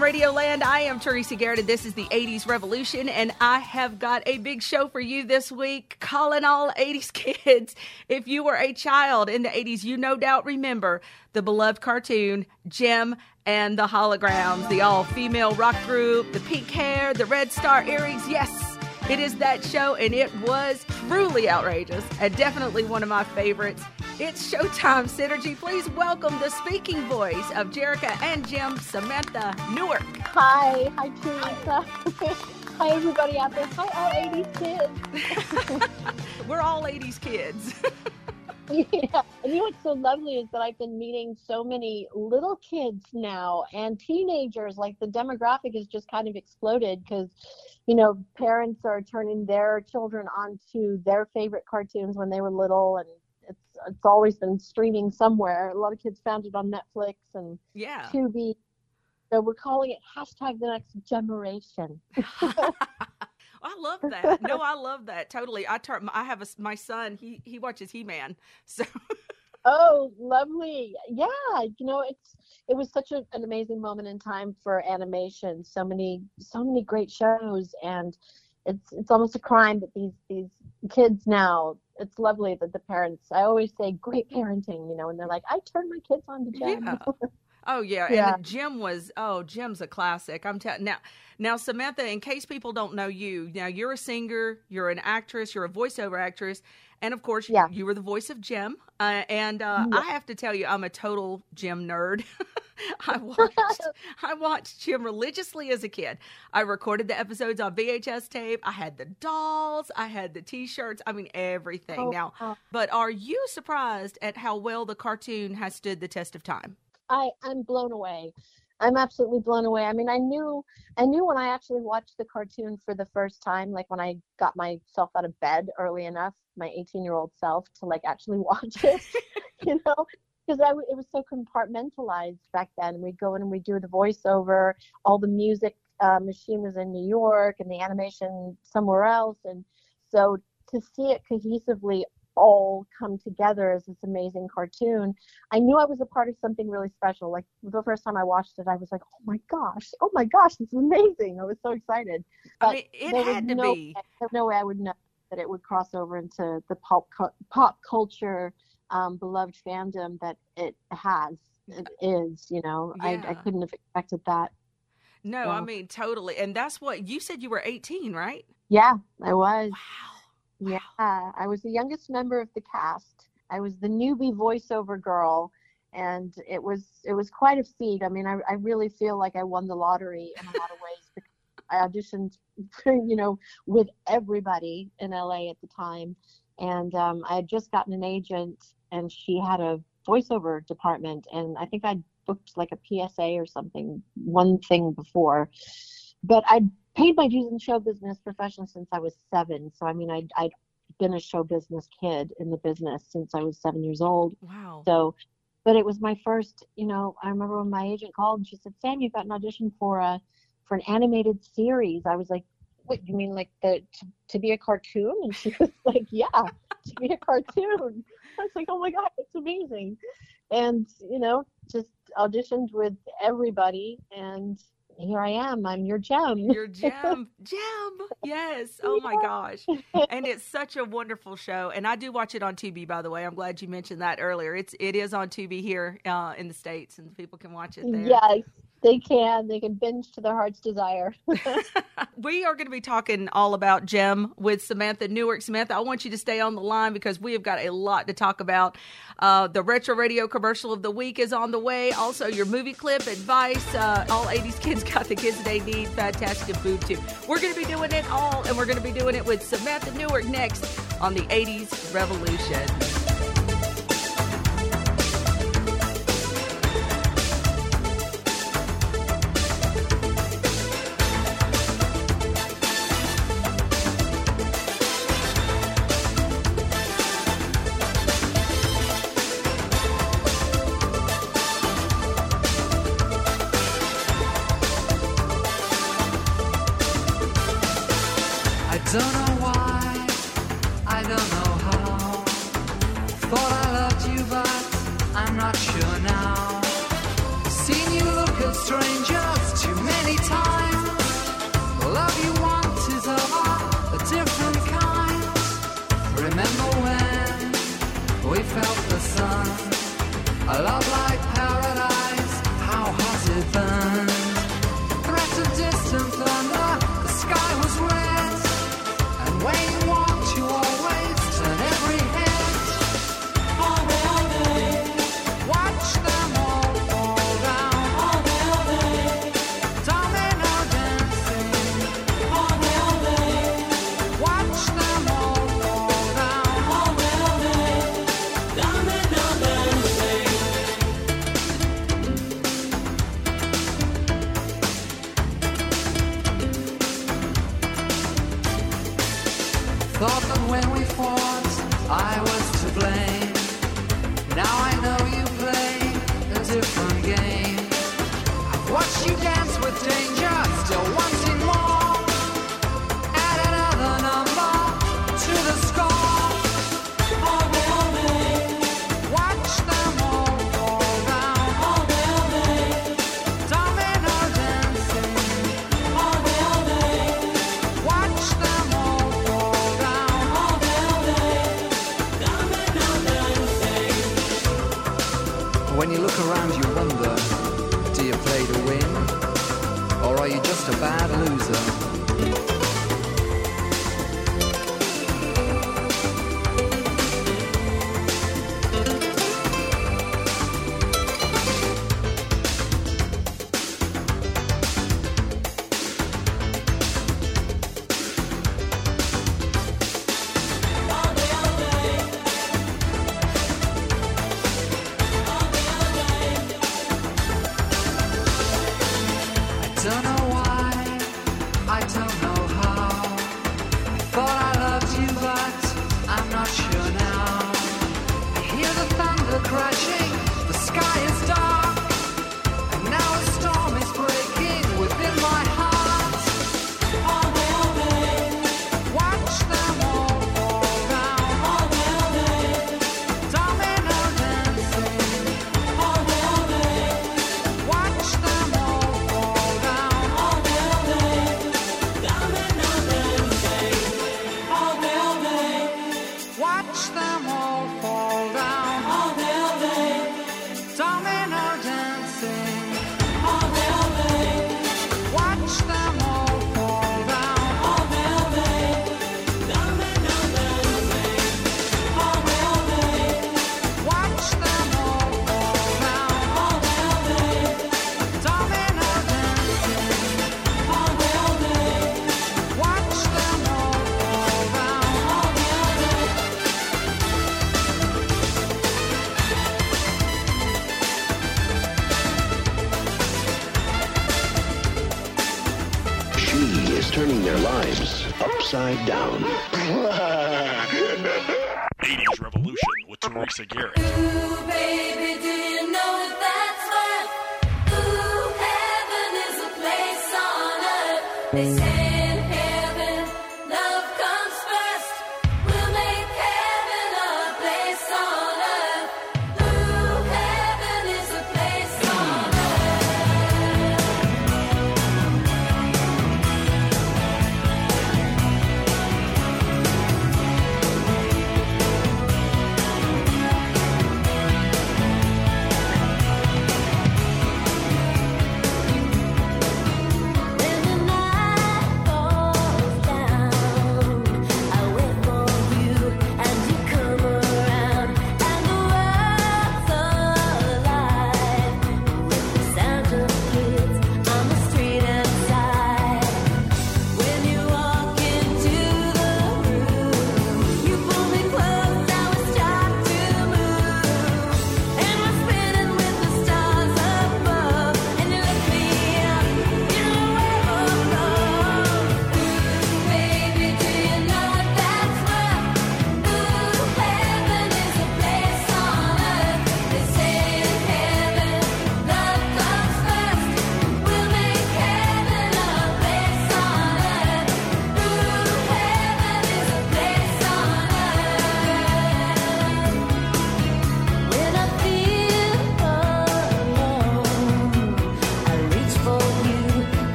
Radio Land. I am Teresa Garrett, and this is the 80s Revolution, and I have got a big show for you this week, calling all 80s kids. If you were a child in the 80s, you no doubt remember the beloved cartoon Jem and the Holograms, the all female rock group, the pink hair, the red star earrings. Yes, it is that show, and it was truly outrageous and definitely one of my favorites. It's Showtime Synergy. Please welcome the speaking voice of Jerrica and Jem, Samantha Newark. Hi, hi Teresa. hi everybody out there. Hi all 80s kids. We're all 80s kids. yeah. And you know what's so lovely is that I've been meeting so many little kids now and teenagers. Like the demographic has just kind of exploded because, you know, parents are turning their children onto their favorite cartoons when they were little and it's it's always been streaming somewhere. A lot of kids found it on Netflix and yeah. Tubi. So we're calling it hashtag the next generation. I love that. No, I love that totally. I turn. I have a, my son. He he watches He Man. So Oh, lovely. Yeah, you know, it's it was such a, an amazing moment in time for animation. So many so many great shows and it's it's almost a crime that these these kids now it's lovely that the parents I always say great parenting, you know, and they're like, I turn my kids on to Jem. Yeah. Oh yeah, Yeah. and Jem was oh Jem's a classic. I'm telling now now Samantha. In case people don't know you, now you're a singer, you're an actress, you're a voiceover actress, and of course Yeah. you were the voice of Jem. Uh, and uh, I have to tell you, I'm a total Jem nerd. I watched I watched Jem religiously as a kid. I recorded the episodes on VHS tape. I had the dolls, I had the T-shirts. I mean everything. Oh, now, wow. but are you surprised at how well the cartoon has stood the test of time? I I'm blown away. I'm absolutely blown away. I mean, I knew I knew when I actually watched the cartoon for the first time, like when I got myself out of bed early enough, my 18-year-old self to like actually watch it, you know, because I w- it was so compartmentalized back then. We'd go in and we'd do the voiceover, all the music uh, machine was in New York and the animation somewhere else, and so to see it cohesively all come together as this amazing cartoon I knew I was a part of something really special. Like the first time I watched it, I was like, "Oh my gosh! Oh my gosh! This is amazing!" I was so excited. I mean, it had to no, be. There's no way I would know that it would cross over into the pop pop culture um, beloved fandom that it has. It is, you know. I, I couldn't have expected that. No, I mean totally, and that's what you said. You were eighteen, right? Yeah, I was. Wow. Yeah, I was the youngest member of the cast. I was the newbie voiceover girl, and it was it was quite a feat. I mean, I, I really feel like I won the lottery in a lot of ways. because I auditioned, you know, with everybody in LA at the time, and um, I had just gotten an agent, and she had a voiceover department, and I think I'd booked like a PSA or something, one thing before, but I'd paid my dues in show business professionally since I was seven. So I mean, I'd, I'd been a show business kid in the business since I was seven years old. Wow. So, but it was my first. You know, I remember when my agent called and she said, "Sam, you've got an audition for a for an animated series." I was like, "What? You mean like the to, to be a cartoon?" And she was like, "Yeah, to be a cartoon." I was like, "Oh my god, it's amazing!" And you know, just auditioned with everybody and here I am. I'm your Jem. Your Jem, Jem. Yes. Oh my gosh. And it's such a wonderful show. And I do watch it on Tubi, by the way. I'm glad you mentioned that earlier. It's it is on Tubi here uh, in the states, and people can watch it there. Yes, they can. They can binge to their heart's desire. we are going to be talking all about Jem with Samantha Newark. Samantha, I want you to stay on the line because we have got a lot to talk about. Uh, the retro radio commercial of the week is on the way. Also, your movie clip advice. Uh, all 80s kids got the kids they need. Fantastic boob too. We're going to be doing it all, and we're going to be doing it with Samantha Newark next on the 80s Revolution. Don't a bad loser. turning their lives upside down. 80s Revolution with Teresa Garrett. Ooh, baby, do you know that that's worth? Ooh, heaven is a place on earth. They say.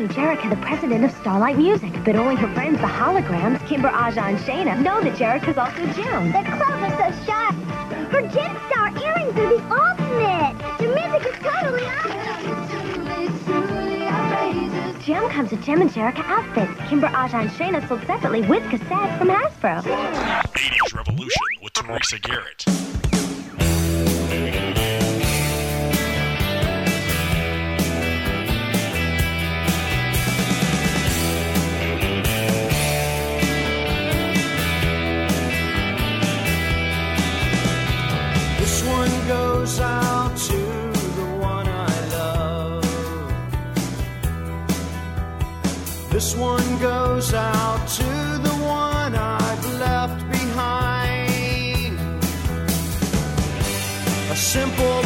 Ever. She's also Jerrica, the president of Starlight Music. But only her friends, the holograms, Kimber, Aja, and Shayna, know that Jerrica's also Jem. The clothes are so sharp. Her gem star earrings are the ultimate. The music is totally awesome. Jem comes with Jem and Jerrica outfits. Kimber, Aja, and Shayna sold separately with cassettes from Hasbro. 80s Revolution with Teresa Garrett. Out to the one I've left behind. A simple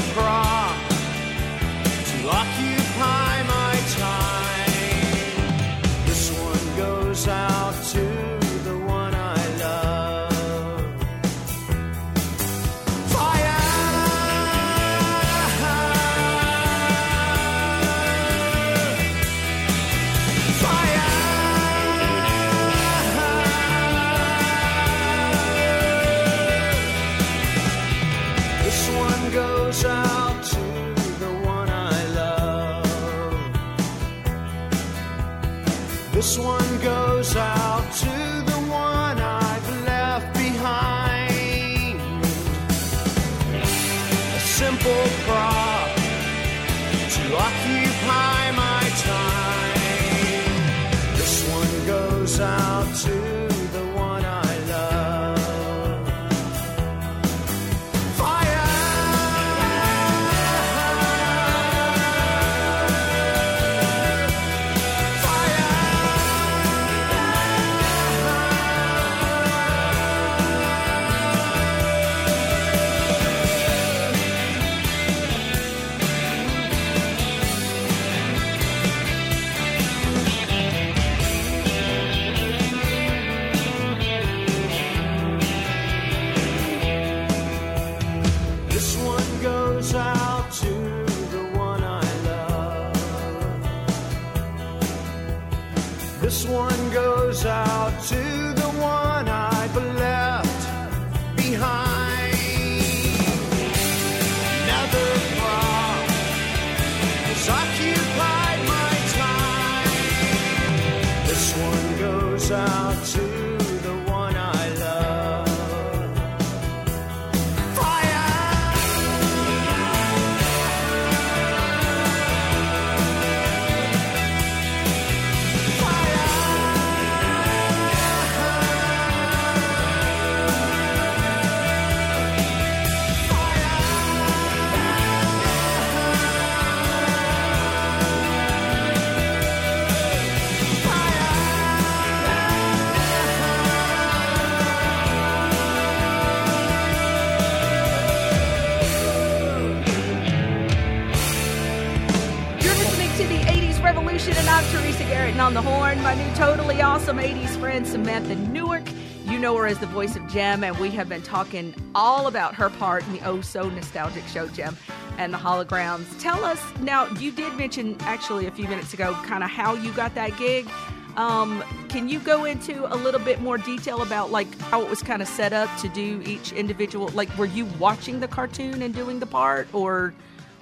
totally awesome 80s friend, Samantha Newark. You know her as the voice of Jem, and we have been talking all about her part in the oh so nostalgic show, Jem, and the holograms. Tell us now, you did mention actually a few minutes ago kind of how you got that gig. Um, can you go into a little bit more detail about like how it was kind of set up to do each individual? Like, were you watching the cartoon and doing the part, or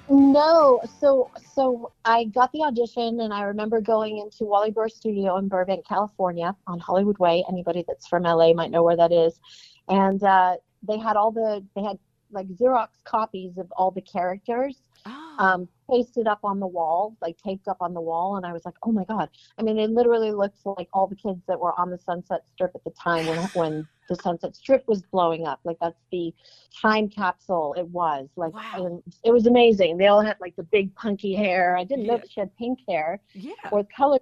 No, so so I got the audition, and I remember going into Wally Burr Studio in Burbank, California, on Hollywood Way. Anybody that's from LA might know where that is. And uh, they had all the they had like Xerox copies of all the characters, um, pasted up on the wall, like taped up on the wall. And I was like, oh my god! I mean, it literally looked like all the kids that were on the Sunset Strip at the time when when the Sunset Strip was blowing up. Like that's the time capsule it was. Like and it was amazing. They all had like the big punky hair. I didn't know Yeah. that she had pink hair yeah, or color.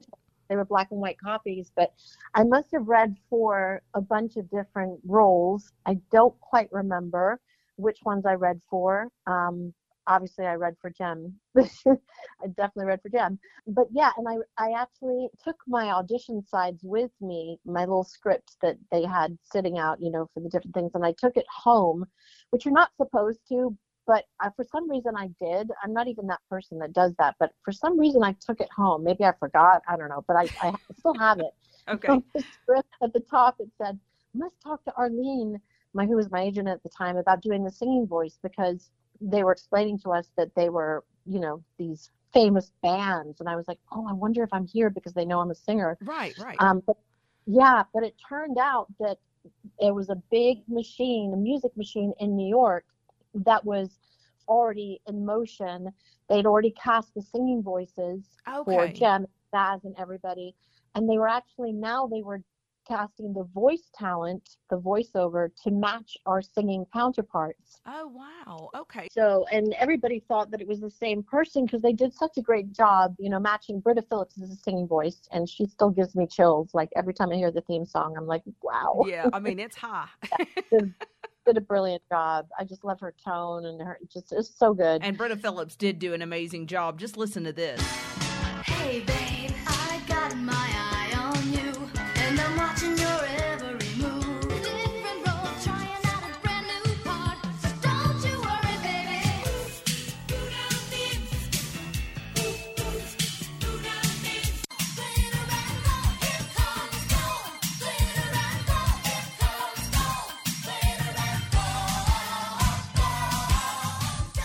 They were black and white copies, but I must have read for a bunch of different roles. I don't quite remember which ones I read for. Um, obviously I read for Jem. I definitely read for Jem. But yeah, and I I actually took my audition sides with me, my little script that they had sitting out, you know, for the different things, and I took it home, which you're not supposed to. But I, for some reason I did. I'm not even that person that does that. But for some reason I took it home. Maybe I forgot. I don't know. But I, I still have it. Okay. The script at the top it said, "Must talk to Arlene, my who was my agent at the time, about doing the singing voice because they were explaining to us that they were, you know, these famous bands, and I was like, oh, I wonder if I'm here because they know I'm a singer. Right, right. Um, but yeah, but it turned out that it was a big machine, a music machine in New York that was already in motion. They'd already cast the singing voices for Okay. Jem, Baz, and everybody, and they were actually now they were casting the voice talent, the voiceover, to match our singing counterparts. oh wow. Okay. So, and everybody thought that it was the same person because they did such a great job, you know, matching Britta Phillips as a singing voice, and she still gives me chills. Like every time I hear the theme song, I'm like, wow, Yeah, I mean it's high. did, did a brilliant job. I just love her tone and her just it's so good. and Britta Phillips did do an amazing job. Just listen to this. Hey babe,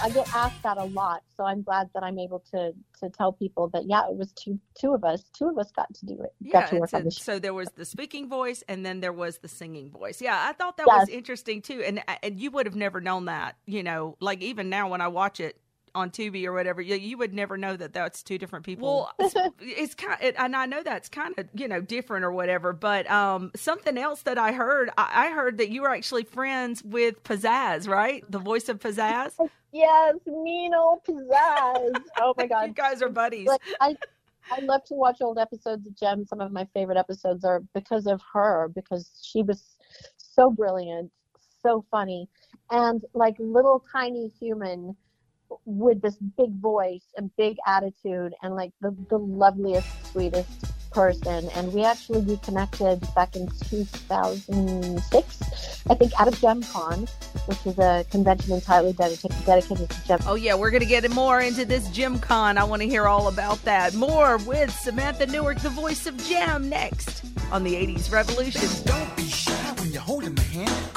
I get asked that a lot, so I'm glad that I'm able to to tell people that yeah, it was two two of us, two of us got to do it. Yeah, got to work on a- the show. so there was the speaking voice, and then there was the singing voice. Yeah, I thought that Yes. was interesting too, and and you would have never known that. You know, like even now when I watch it on Tubi or whatever, you, you would never know that that's two different people. Well, it's, it's kind, it, and I know that's kind of you know different or whatever. But um, something else that I heard, I, I heard that you were actually friends with Pizzazz, right? The voice of Pizzazz. Yes, mean old pizzazz. Oh my god. you guys are buddies. Like I I love to watch old episodes of Jem. Some of my favorite episodes are because of her, because she was so brilliant, so funny, and like little tiny human with this big voice and big attitude and like the, the loveliest, sweetest person. And we actually reconnected back in 2006, I think, at a JemCon, which is a convention entirely dedicated, dedicated to Jem. Oh yeah, we're gonna get more into this JemCon. I want to hear all about that. More with Samantha Newark, the voice of Jem, next on the '80s Revolution. Don't be shy when you're holding my hand,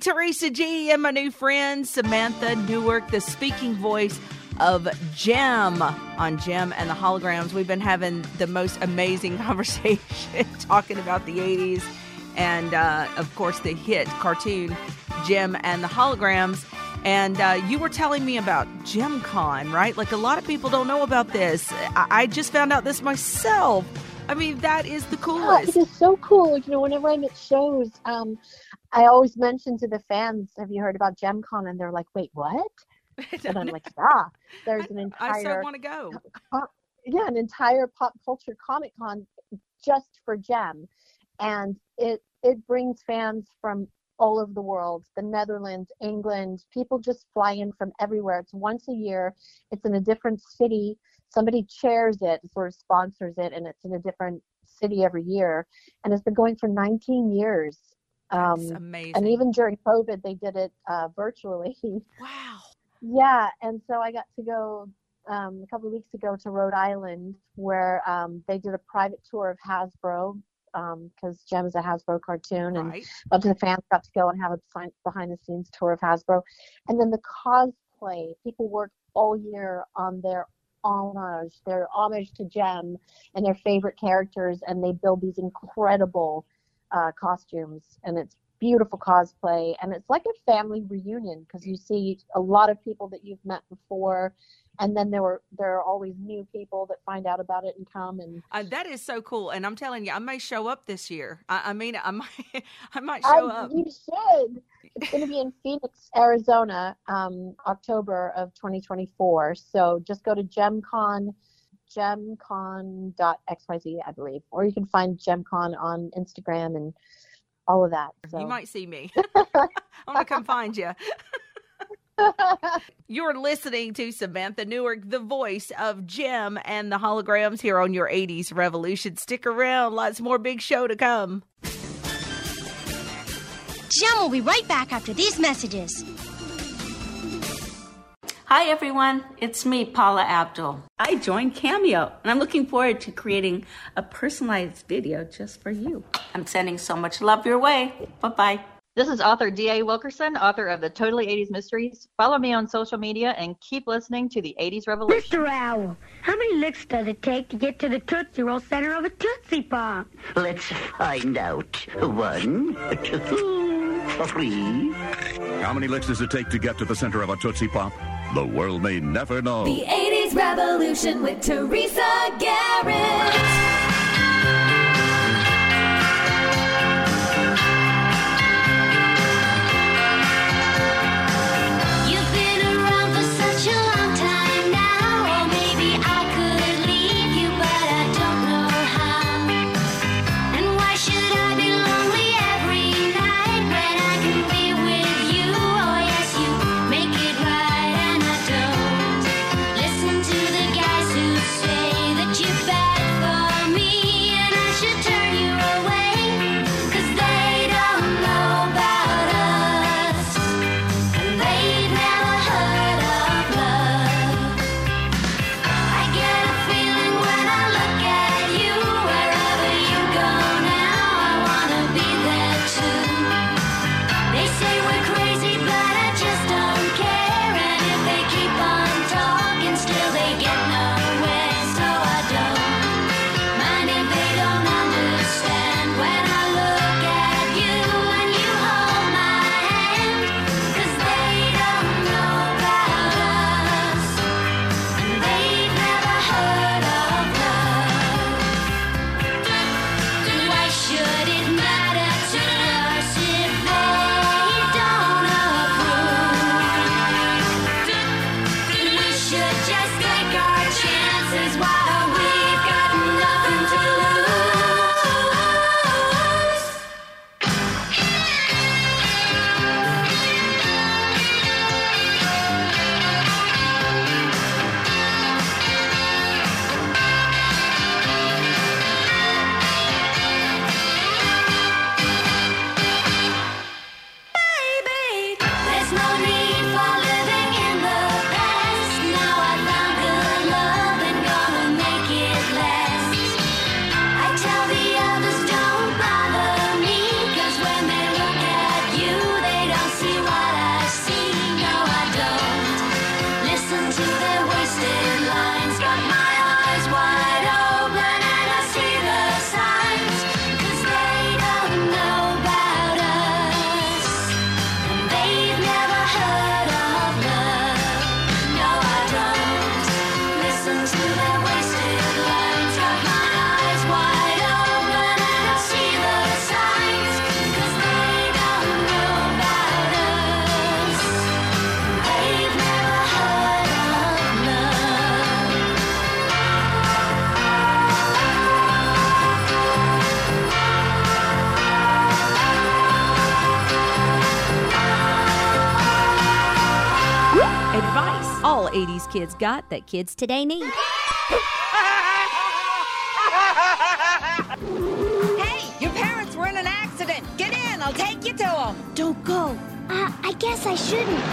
Teresa G, and my new friend Samantha Newark, the speaking voice of Jem on Jem and the Holograms. We've been having the most amazing conversation talking about the 80s and, uh, of course, the hit cartoon Jem and the Holograms. And uh, you were telling me about JemCon, right? Like a lot of people don't know about this. I, I just found out this myself. I mean, that is the Yeah, coolest. it is so cool. You know, whenever I'm at shows, um, I always mention to the fans, "Have you heard about JemCon?" And they're like, "Wait, what?" And I'm like, "Yeah, there's an entire I so want to go. yeah, an entire pop culture comic con just for Jem, and it it brings fans from all over the world, the Netherlands, England. People just fly in from everywhere. It's once a year. It's in a different city. Somebody chairs it, sort of sponsors it, and it's in a different city every year. And it's been going for 19 years. Um, That's amazing. and even during COVID, they did it uh, virtually. Wow. Yeah, and so I got to go um, a couple of weeks ago to Rhode Island, where um, they did a private tour of Hasbro because Jem is a Hasbro cartoon, and Right. bunch of the fans got to go and have a behind the scenes tour of Hasbro, and then the cosplay. People work all year on their homage, their homage to Jem and their favorite characters, and they build these incredible uh, costumes, and it's beautiful cosplay, and it's like a family reunion because you see a lot of people that you've met before, and then there were there are always new people that find out about it and come and. Uh, that is so cool, and I'm telling you, I may show up this year. I, I mean, I might, I might show I- up. You should. It's going to be in Phoenix, Arizona, um, October of 2024. So just go to JemCon, gemcon.xyz, I believe, or you can find JemCon on Instagram and all of that. So. You might see me. I'm gonna come find you. You're listening to Samantha Newark, the voice of Jem and the holograms here on your 80s Revolution. Stick around, lots more big show to come. Jem will be right back after these messages. Hi everyone, it's me, Paula Abdul. I joined Cameo and I'm looking forward to creating a personalized video just for you. I'm sending so much love your way. Bye bye. This is author D.A. Wilkerson, author of the Totally 80s Mysteries. Follow me on social media and keep listening to the 80s Revolution. Mr. Owl, how many licks does it take to get to the Tootsie Roll center of a Tootsie Pop? Let's find out. One, two, three. How many licks does it take to get to the center of a Tootsie Pop? The world may never know. The 80s Revolution with Teresa Garrett. Kids got that kids today need. Hey, your parents were in an accident. Get in, I'll take you to them. Don't go. Uh, I guess I shouldn't.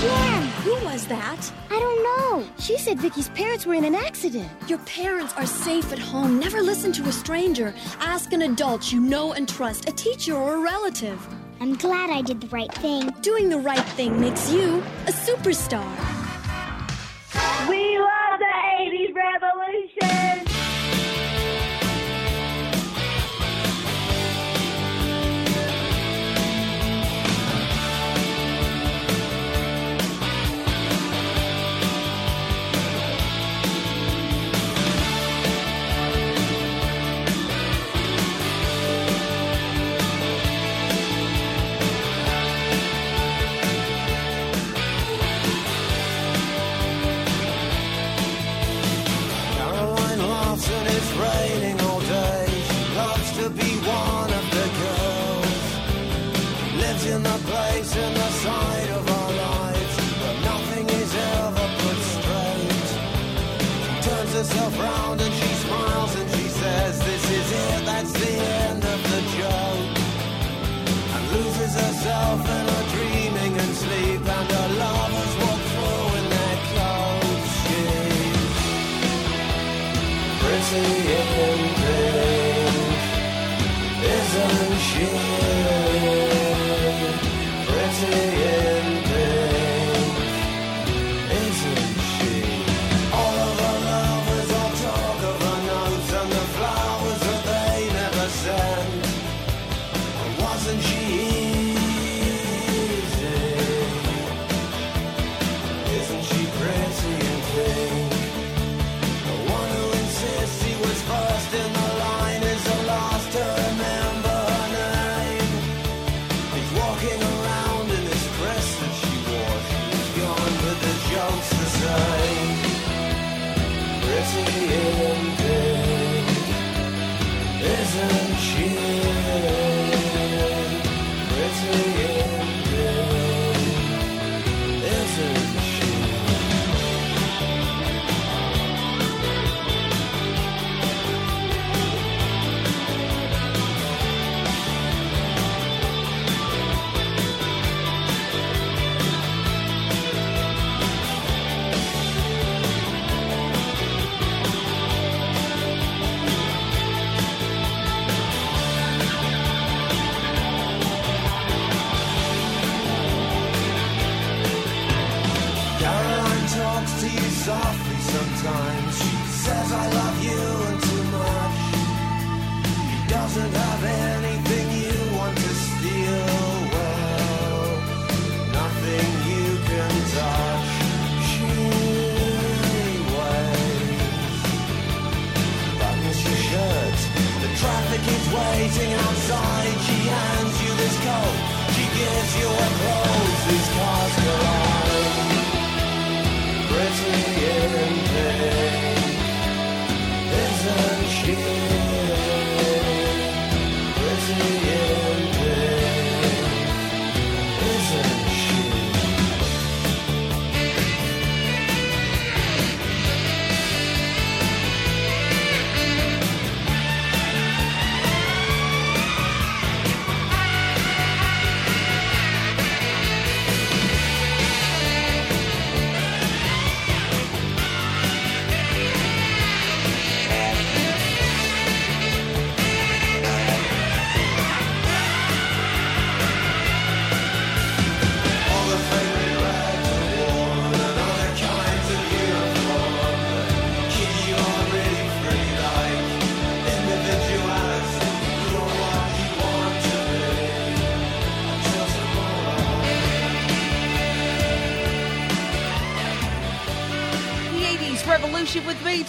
Jan! Who was that? I don't know. She said Vicky's parents were in an accident. Your parents are safe at home. Never listen to a stranger. Ask an adult you know and trust, a teacher or a relative. I'm glad I did the right thing. Doing the right thing makes you a superstar.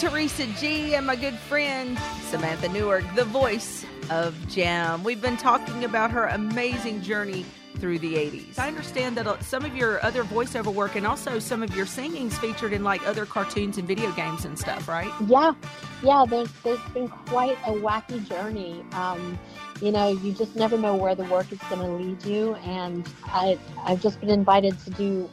Teresa G, and my good friend Samantha Newark, the voice of Jem. We've been talking about her amazing journey through the 80s. I understand that uh, some of your other voiceover work and also some of your singing's featured in like other cartoons and video games and stuff, right? Yeah, yeah. There's there's been quite a wacky journey. Um, you know, you just never know where the work is going to lead you, and I I've just been invited to do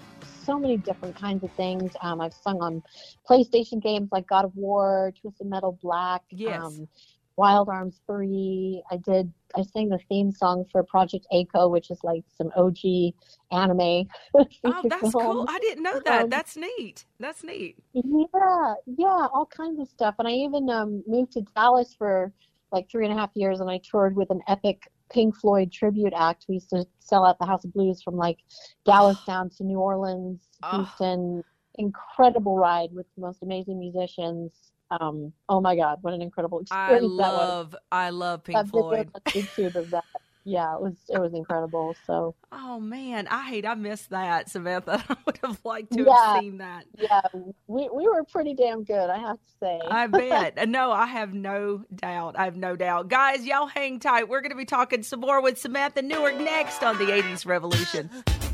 so many different kinds of things. Um, I've sung on PlayStation games like God of War, Twisted Metal Black, Yes. um, Wild Arms 3. I did, I sang the theme song for Project A-ko, which is like some OG anime. Oh, that's cool. I didn't know that. Um, That's neat. That's neat. Yeah, yeah, all kinds of stuff. And I even um, moved to Dallas for like three and a half years, and I toured with an epic Pink Floyd tribute act. We used to sell out the House of Blues from like Dallas down to New Orleans, Houston. Incredible ride with the most amazing musicians. Um, oh my God, what an incredible I experience that was! love, I love Pink Floyd. on YouTube of that. Yeah, it was it was incredible. So Oh man, I hate I missed that, Samantha. I would have liked to Yeah. have seen that. yeah, we we were pretty damn good, I have to say. I bet. No, I have no doubt. I have no doubt. Guys, y'all hang tight. We're going to be talking some more with Samantha Newark next on the 80s Revolution.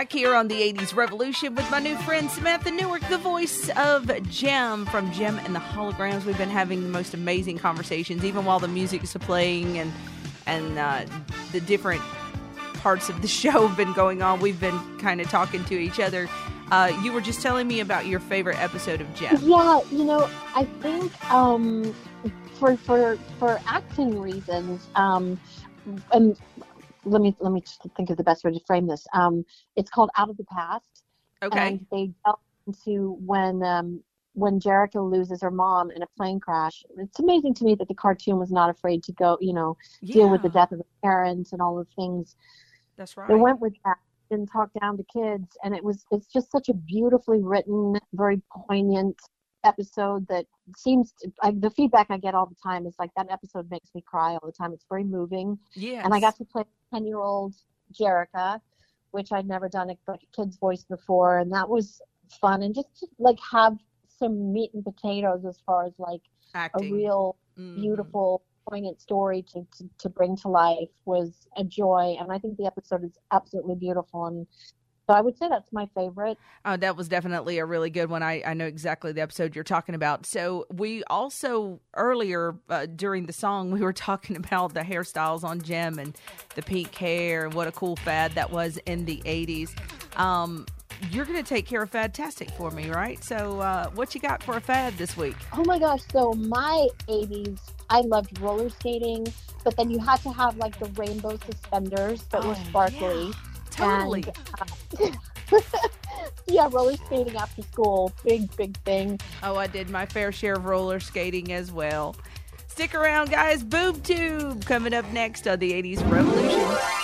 back here on the 80s Revolution with my new friend Samantha Newark, the voice of Jem from Jem and the Holograms. We've been having the most amazing conversations, even while the music is playing and and uh, the different parts of the show have been going on. We've been kind of talking to each other. Uh, you were just telling me about your favorite episode of Jem. Yeah, you know, I think um, for for for acting reasons, um, and let me let me just think of the best way to frame this. Um, it's called Out of the Past. Okay. And they delve into when um, when Jerrica loses her mom in a plane crash. It's amazing to me that the cartoon was not afraid to go, you know, deal with the death of her parents and all the things. That's right. They went with that and talked down to kids, and it was it's just such a beautifully written, very poignant episode that seems to, I, the feedback I get all the time is like that episode makes me cry all the time. It's very moving. Yeah. And I got to play ten year old Jerrica, which I'd never done a, kid's voice before, and that was fun. And just to like have some meat and potatoes as far as like Acting. a real mm-hmm. beautiful poignant story to, to, to bring to life was a joy and i think the episode is absolutely beautiful and so i would say that's my favorite Oh, that was definitely a really good one. I, I know exactly the episode you're talking about. So, we also, earlier uh, during the song, we were talking about the hairstyles on Jem and the pink hair and what a cool fad that was in the 80s. Um, you're going to take care of Fadtastic for me, right? So, uh, what you got for a fad this week? oh my gosh so my 80s i loved roller skating but then you had to have like the rainbow suspenders that were sparkly totally. And, uh, yeah roller skating after school big big thing Oh, I did my fair share of roller skating as well. Stick around, guys. Boob Tube coming up next on the 80s Revolution.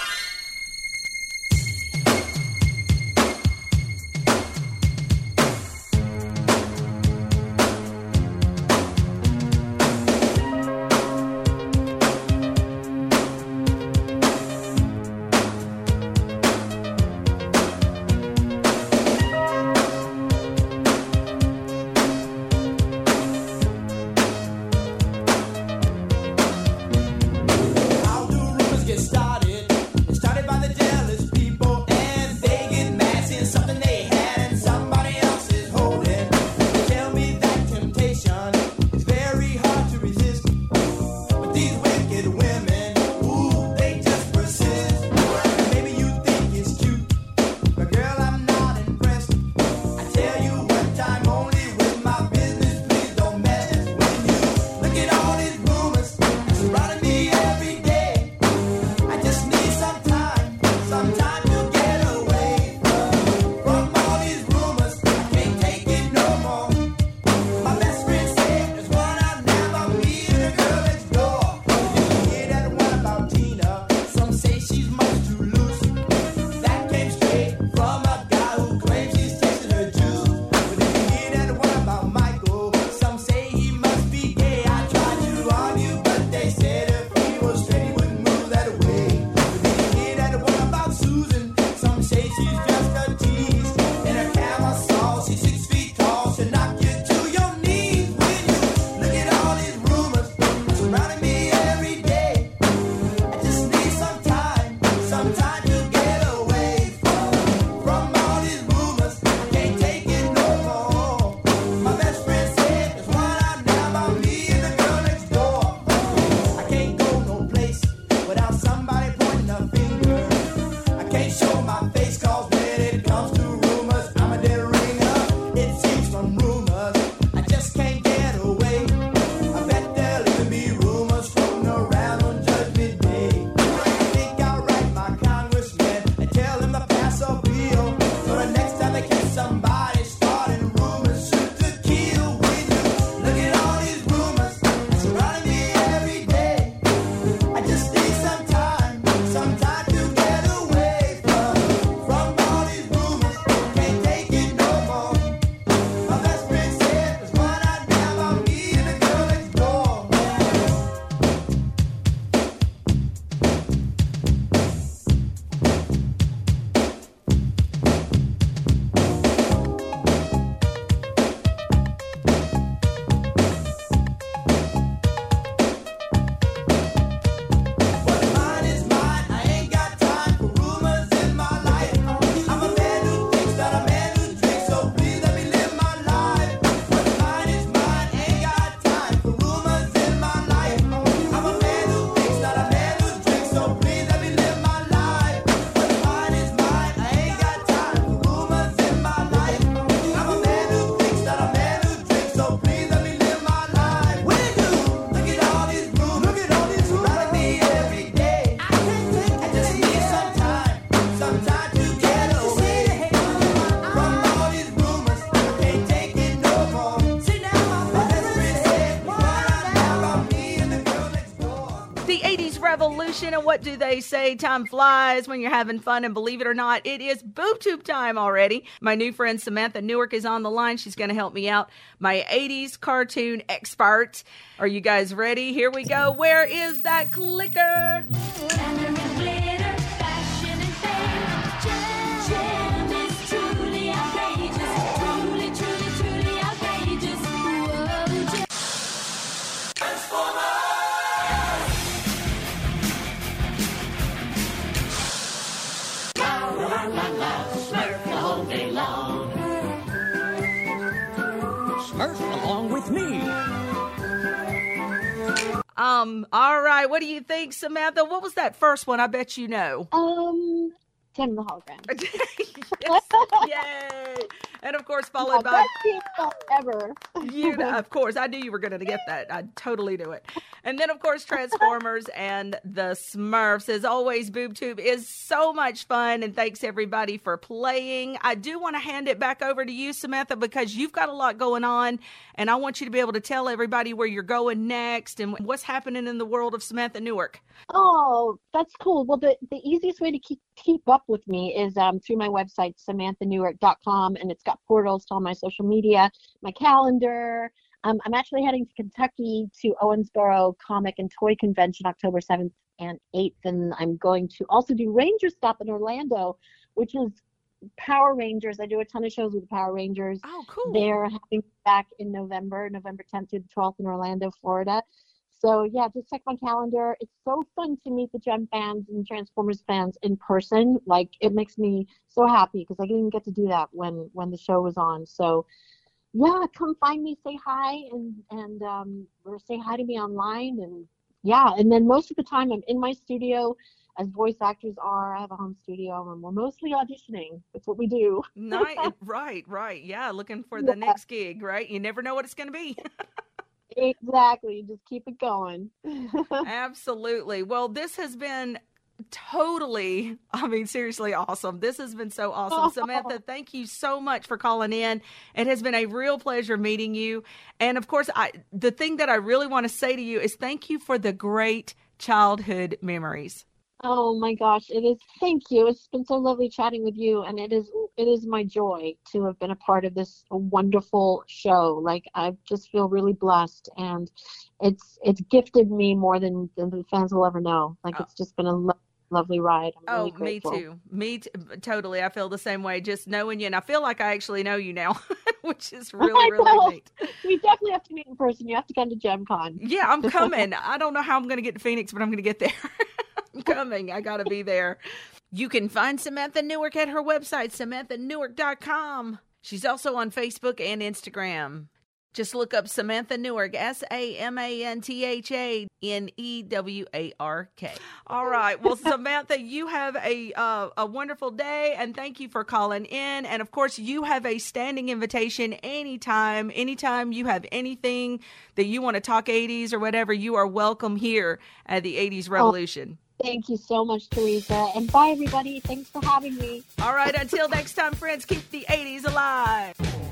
What do they say? Time flies when you're having fun. And believe it or not, it is boob tube time already. My new friend Samantha Newark is on the line. She's going to help me out. My 80s cartoon expert. Are you guys ready? Here we go. Where is that clicker? Um, all right. What do you think, Samantha? What was that first one? I bet you know. Um, Tim the hologram. Yay! And of course, followed My by ever. you know, of course, I knew you were going to get that. I totally knew it. And then, of course, Transformers and the Smurfs. As always, BoobTube is so much fun. And thanks everybody for playing. I do want to hand it back over to you, Samantha, because you've got a lot going on. And I want you to be able to tell everybody where you're going next and what's happening in the world of Samantha Newark. Oh, that's cool. Well, the, the easiest way to keep keep up with me is um, through my website, samanthanewark.com, and it's got portals to all my social media, my calendar. Um, I'm actually heading to Kentucky to Owensboro Comic and Toy Convention October 7th and 8th, and I'm going to also do Ranger Stop in Orlando, which is Power Rangers. I do a ton of shows with the Power Rangers. Oh, cool. They're having back in November, November 10th through the 12th in Orlando, Florida. So yeah, just check my calendar. It's so fun to meet the Jem fans and Transformers fans in person. Like it makes me so happy because I didn't get to do that when when the show was on. So yeah, come find me, say hi, and and um, or say hi to me online, and yeah. And then most of the time I'm in my studio, as voice actors are. I have a home studio, and we're mostly auditioning. That's what we do. Night, right, right. Yeah, looking for the next gig, right? You never know what it's going to be. exactly. Just keep it going. Absolutely. Well, this has been totally, I mean, seriously awesome. This has been so awesome. Samantha, thank you so much for calling in. It has been a real pleasure meeting you. And of course, I the thing that I really want to say to you is thank you for the great childhood memories. Oh my gosh, it is. Thank you. It's been so lovely chatting with you, and it is it is my joy to have been a part of this wonderful show. Like I just feel really blessed, and it's it's gifted me more than, than the fans will ever know. Like oh. it's just been a lo- lovely ride. I'm Oh, really me too. Me t- totally. I feel the same way just knowing you. And I feel like I actually know you now, which is really, really neat. We definitely have to meet in person. You have to come to JemCon. Yeah, I'm coming. I don't know how I'm going to get to Phoenix, but I'm going to get there. I'm coming. I got to be there. You can find Samantha Newark at her website, samanthanewark.com. She's also on Facebook and Instagram. Just look up Samantha Newark, S A M A N T H A N E W A R K. All right. Well, Samantha, you have a uh, a wonderful day, and thank you for calling in. And of course, you have a standing invitation anytime, anytime you have anything that you want to talk 80s or whatever. You are welcome here at the 80s Revolution. Thank you so much, Teresa. And bye, everybody. Thanks for having me. All right. Until next time, friends, keep the 80s alive.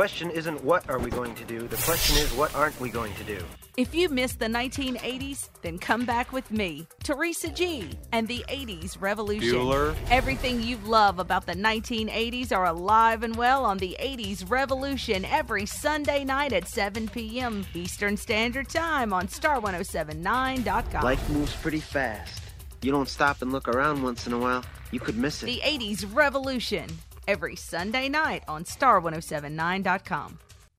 Question isn't what are we going to do, the question is what aren't we going to do. If you missed the 1980s, then come back with me, Teresa G, and the 80s Revolution. Bueller. Everything you love about the 1980s are alive and well on the 80s Revolution every Sunday night at 7 p.m. Eastern Standard Time on star1079.com. Life moves pretty fast. You don't stop and look around once in a while, you could miss it. The 80s Revolution every Sunday night on star1079.com.